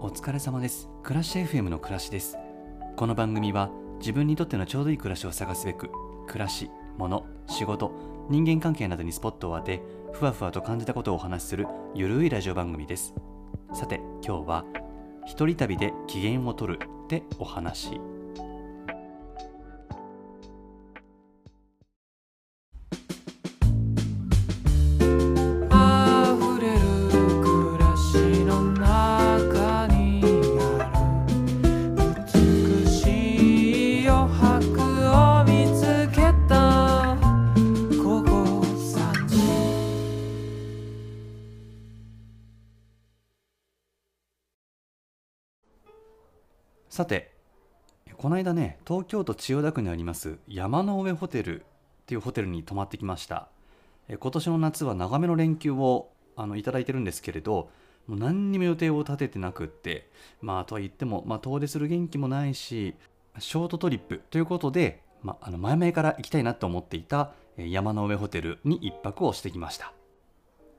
お疲れ様です。暮らし FM の暮らしです。この番組は自分にとってのちょうどいい暮らしを探すべく暮らし、物、仕事、人間関係などにスポットを当てふわふわと感じたことをお話しするゆるいラジオ番組です。さて今日は一人旅で機嫌をとるってお話。さてこの間ね東京都千代田区にあります山の上ホテルっていうホテルに泊まってきました。え今年の夏は長めの連休をあのいただいてるんですけれどもう何にも予定を立ててなくってまあとは言っても、まあ、遠出する元気もないしショートトリップということで、まあ、あの前々から行きたいなと思っていた山の上ホテルに一泊をしてきました。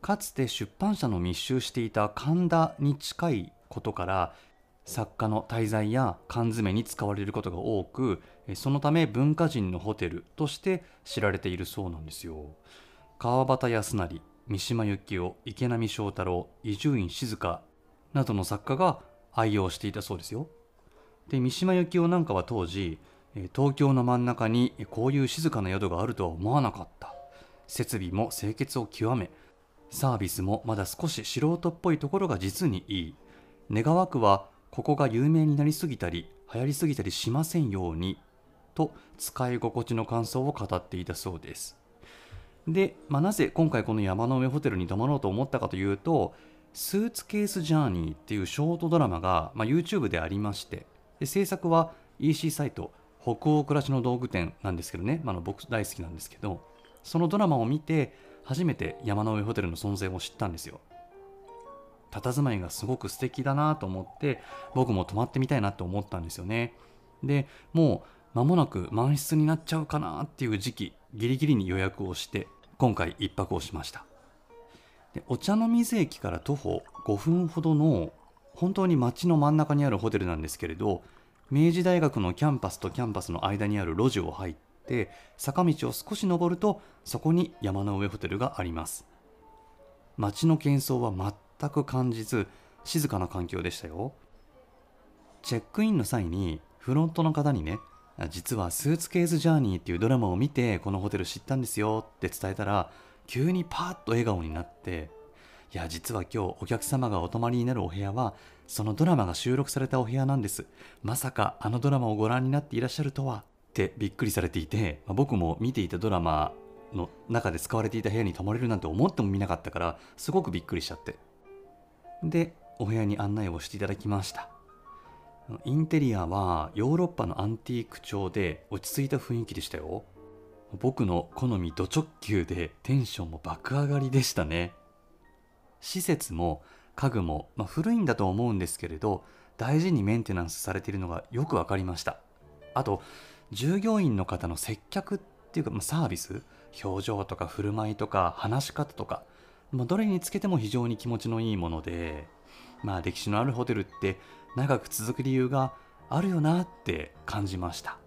かつて出版社の密集していた神田に近いことから作家の滞在や缶詰に使われることが多くそのため文化人のホテルとして知られているそうなんですよ。川端康成三島由紀夫池波正太郎伊集院静などの作家が愛用していたそうですよ。で三島由紀夫なんかは当時東京の真ん中にこういう静かな宿があるとは思わなかった。設備も清潔を極めサービスもまだ少し素人っぽいところが実にいい。願わくはここが有名になりすぎたり流行りすぎたりしませんようにと使い心地の感想を語っていたそうです。で、まあ、なぜ今回この山の上ホテルに泊まろうと思ったかというとスーツケースジャーニーっていうショートドラマが、まあ、YouTube でありましてで制作は EC サイト北欧暮らしの道具店なんですけどね、まあ、の僕大好きなんですけどそのドラマを見て初めて山の上ホテルの存在を知ったんですよ。佇まいがすごく素敵だなと思って僕も泊まってみたいなと思ったんですよね。でもう間もなく満室になっちゃうかなっていう時期ギリギリに予約をして今回一泊をしました。でお茶の水駅から徒歩5分ほどの本当に街の真ん中にあるホテルなんですけれど明治大学のキャンパスとキャンパスの間にある路地を入って坂道を少し登るとそこに山の上ホテルがあります。街の喧騒は全く感じず静かな環境でしたよ。チェックインの際にフロントの方にね実はスーツケースジャーニーっていうドラマを見てこのホテル知ったんですよって伝えたら急にパーッと笑顔になっていや実は今日お客様がお泊まりになるお部屋はそのドラマが収録されたお部屋なんです。まさかあのドラマをご覧になっていらっしゃるとはってびっくりされていてまあ僕も見ていたドラマの中で使われていた部屋に泊まれるなんて思ってもみなかったからすごくびっくりしちゃって。でお部屋に案内をしていただきました。インテリアはヨーロッパのアンティーク調で落ち着いた雰囲気でしたよ。僕の好みド直球でテンションも爆上がりでしたね。施設も家具も、まあ、古いんだと思うんですけれど大事にメンテナンスされているのがよく分かりました。あと従業員の方の接客っていうか、まあ、サービス？表情とか振る舞いとか話し方とか、まあ、どれにつけても非常に気持ちのいいものでまあ歴史のあるホテルって長く続く理由があるよなって感じました。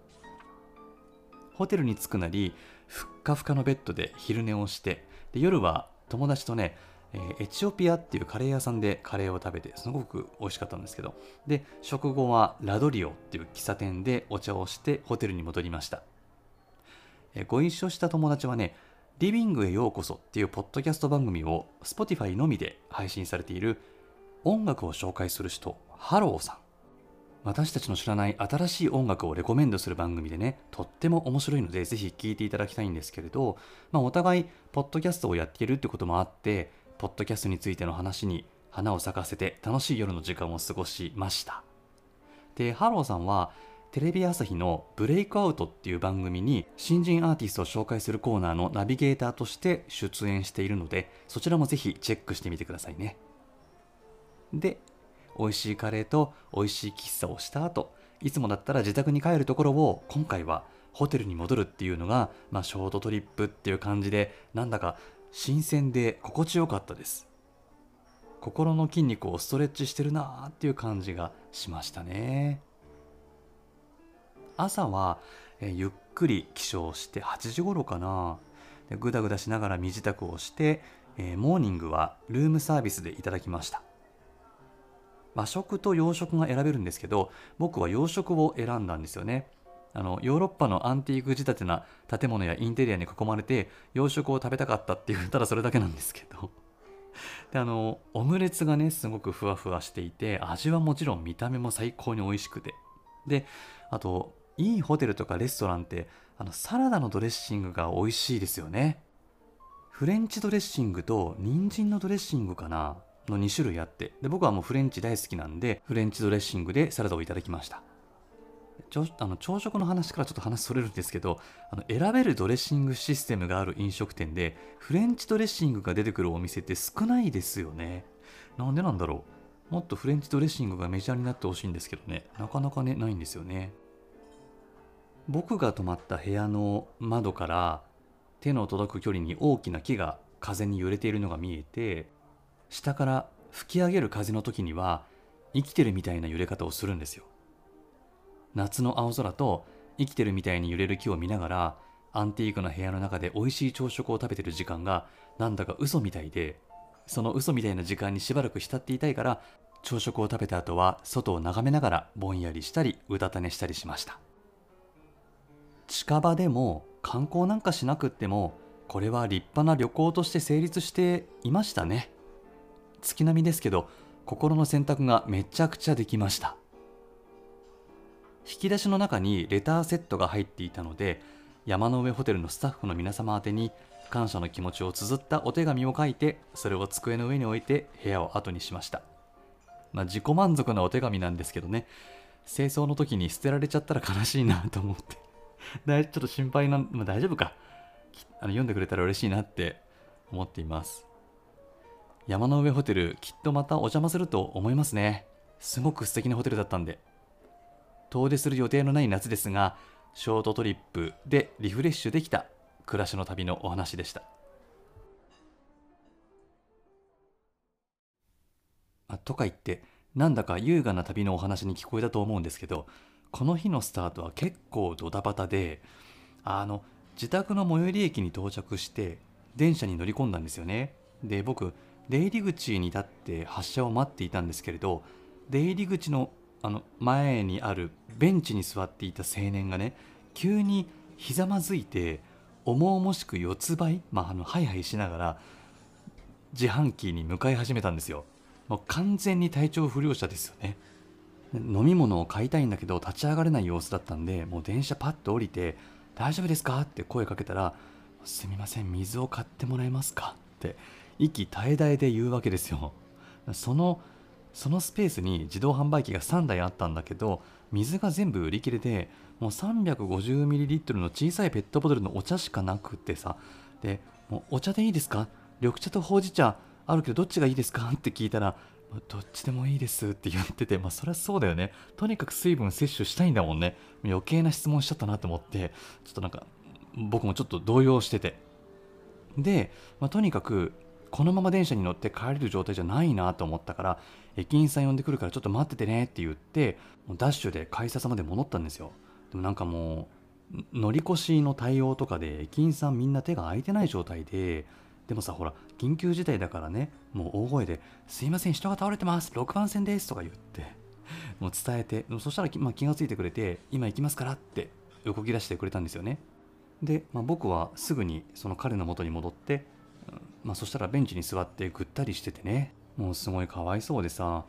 ホテルに着くなりふっかふかのベッドで昼寝をしてで夜は友達とねえーエチオピアっていうカレー屋さんでカレーを食べてすごく美味しかったんですけどで食後はラドリオっていう喫茶店でお茶をしてホテルに戻りました。えーご一緒した友達はねリビングへようこそっていうポッドキャスト番組を Spotify のみで配信されている音楽を紹介する人ハローさん。私たちの知らない新しい音楽をレコメンドする番組でねとっても面白いのでぜひ聴いていただきたいんですけれど、まあ、お互いポッドキャストをやっているってこともあってポッドキャストについての話に花を咲かせて楽しい夜の時間を過ごしました。でハローさんはテレビ朝日の「ブレイクアウト」っていう番組に新人アーティストを紹介するコーナーのナビゲーターとして出演しているのでそちらもぜひチェックしてみてくださいね。で美味しいカレーと美味しい喫茶をした後いつもだったら自宅に帰るところを今回はホテルに戻るっていうのが、まあ、ショートトリップっていう感じでなんだか新鮮で心地よかったです。心の筋肉をストレッチしてるなーっていう感じがしましたね。朝は、えゆっくり起床して8時頃かな。でぐだぐだしながら身支度をして、えーモーニングはルームサービスでいただきました。和食と洋食が選べるんですけど僕は洋食を選んだんですよね。あのヨーロッパのアンティーク仕立てな建物やインテリアに囲まれて洋食を食べたかったっていう ただそれだけなんですけど。であのオムレツがねすごくふわふわしていて味はもちろん見た目も最高に美味しくて。であといいホテルとかレストランってあのサラダのドレッシングが美味しいですよね。フレンチドレッシングと人参のドレッシングかな？の2種類あって。で僕はもうフレンチ大好きなんでフレンチドレッシングでサラダをいただきました。朝あの朝食の話からちょっと話それるんですけどあの選べるドレッシングシステムがある飲食店でフレンチドレッシングが出てくるお店って少ないですよね。なんでなんだろう？もっとフレンチドレッシングがメジャーになってほしいんですけどね。なかなかねないんですよね。僕が泊まった部屋の窓から手の届く距離に大きな木が風に揺れているのが見えて下から吹き上げる風の時には生きてるみたいな揺れ方をするんですよ。夏の青空と生きてるみたいに揺れる木を見ながらアンティークな部屋の中で美味しい朝食を食べてる時間がなんだか嘘みたいでその嘘みたいな時間にしばらく浸っていたいから朝食を食べた後は外を眺めながらぼんやりしたりうたた寝したりしました。近場でも観光なんかしなくってもこれは立派な旅行として成立していましたね。月並みですけど心の選択がめちゃくちゃできました。引き出しの中にレターセットが入っていたので山の上ホテルのスタッフの皆様宛に感謝の気持ちを綴ったお手紙を書いてそれを机の上に置いて部屋を後にしました。まあ自己満足なお手紙なんですけどね。清掃の時に捨てられちゃったら悲しいなと思って。だい ちょっと心配な、まあ、大丈夫か。あの読んでくれたら嬉しいなって思っています。山の上ホテルきっとまたお邪魔すると思いますね。すごく素敵なホテルだったんで。遠出する予定のない夏ですがショートトリップでリフレッシュできた暮らしの旅のお話でした。あとか言ってなんだか優雅な旅のお話に聞こえたと思うんですけどこの日のスタートは結構ドタバタであの自宅の最寄り駅に到着して電車に乗り込んだんですよね。で僕出入り口に立って発車を待っていたんですけれど出入り口のあの前にあるベンチに座っていた青年がね急にひざまずいて重々しく四つ這い、まあ、あのハイハイしながら自販機に向かい始めたんですよ。もう完全に体調不良者ですよね。飲み物を買いたいんだけど立ち上がれない様子だったんでもう電車パッと降りて「大丈夫ですか?」って声かけたら「すみません水を買ってもらえますか?」って息絶え絶えで言うわけですよそのそのスペースに自動販売機が3台あったんだけど水が全部売り切れでもう 350ml の小さいペットボトルのお茶しかなくってさでもうお茶でいいですか？緑茶とほうじ茶あるけどどっちがいいですか？って聞いたらどっちでもいいですって言ってて、まあ、そりゃそうだよね。とにかく水分摂取したいんだもんね。余計な質問しちゃったなと思って、ちょっとなんか、僕もちょっと動揺してて。で、まあ、とにかく、このまま電車に乗って帰れる状態じゃないなと思ったから、駅員さん呼んでくるからちょっと待っててねって言って、もうダッシュで改札まで戻ったんですよ。でもなんかもう、乗り越しの対応とかで駅員さんみんな手が空いてない状態で、でもさほら緊急事態だからね。もう大声で「すいません人が倒れてます。6番線です」とか言ってもう伝えてそしたら、まあ、気がついてくれて「今行きますから」って動き出してくれたんですよね。で、まあ、僕はすぐにその彼の元に戻って、まあ、そしたらベンチに座ってぐったりしててねもうすごいかわいそうでさ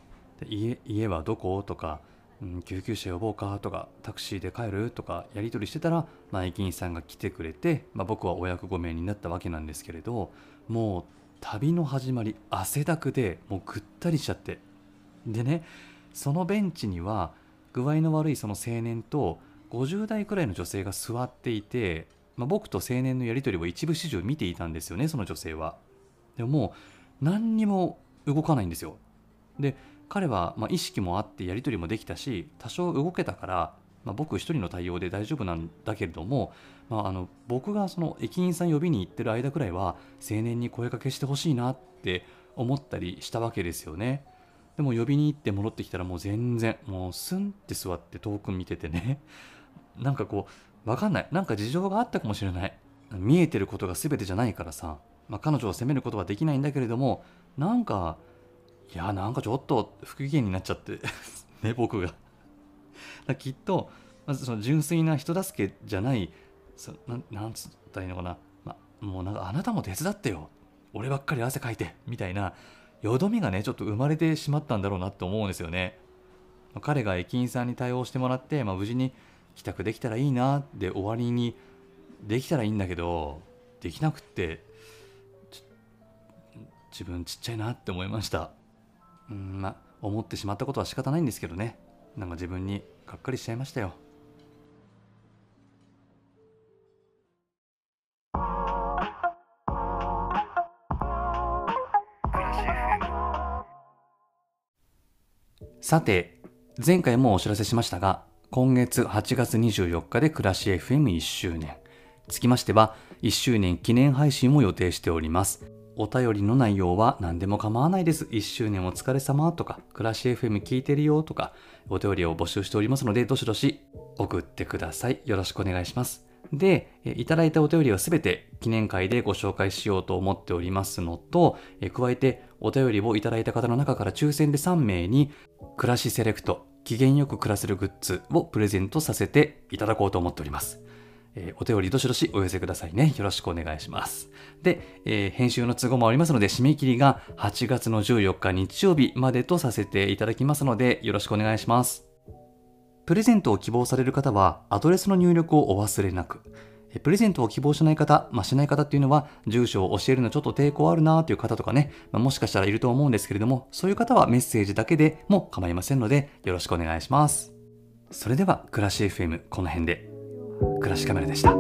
家家はどこ？とかうん救急車呼ぼうか？とかタクシーで帰る？とかやり取りしてたら、まあ、駅員さんが来てくれて、まあ、僕はお役御免になったわけなんですけれどもう旅の始まり汗だくでもうぐったりしちゃって。でねそのベンチには具合の悪いその青年と50代くらいの女性が座っていて、まあ、僕と青年のやり取りを一部始終見ていたんですよねその女性は。でももう何にも動かないんですよ。で彼はま意識もあってやり取りもできたし多少動けたから、まあ、僕一人の対応で大丈夫なんだけれども、まあ、あの僕がその駅員さん呼びに行ってる間くらいは青年に声かけしてほしいなって思ったりしたわけですよね。でも呼びに行って戻ってきたらもう全然もうスンって座って遠く見ててね。なんかこうわかんない。なんか事情があったかもしれない。見えてることが全てじゃないからさ、まあ、彼女を責めることはできないんだけれどもなんかいやなんかちょっと不機嫌になっちゃって ね僕が。だきっとまずその純粋な人助けじゃないそななんつったらいいのかな、ま、もうなんかあなたも手伝ってよ。俺ばっかり汗かいてみたいなよどみがねちょっと生まれてしまったんだろうなって思うんですよね。彼が駅員さんに対応してもらって、まあ、無事に帰宅できたらいいなで終わりにできたらいいんだけどできなくって自分ちっちゃいなって思いました。うんまあ思ってしまったことは仕方ないんですけどね。なんか自分にがっかりしちゃいましたよ。さて前回もお知らせしましたが今月8月24日で暮らし FM1 周年。つきましては1周年記念配信を予定しております。お便りの内容は何でも構わないです。1周年お疲れ様とか暮らし FM 聞いてるよとかお便りを募集しておりますのでどしどし送ってください。よろしくお願いします。で、いただいたお便りはすべて記念会でご紹介しようと思っておりますのと、加えてお便りをいただいた方の中から抽選で3名に、暮らしセレクト、機嫌よく暮らせるグッズをプレゼントさせていただこうと思っております。えー、お便りどしどしお寄せくださいね。よろしくお願いします。で、えー、編集の都合もありますので、締め切りが8月の14日日曜日までとさせていただきますので、よろしくお願いします。プレゼントを希望される方は、アドレスの入力をお忘れなく。プレゼントを希望しない方、まあ、しない方っていうのは、住所を教えるのちょっと抵抗あるなーっていう方とかね、まあ、もしかしたらいると思うんですけれども、そういう方はメッセージだけでも構いませんので、よろしくお願いします。それでは、暮らし FM この辺で、暮らしカメラでした。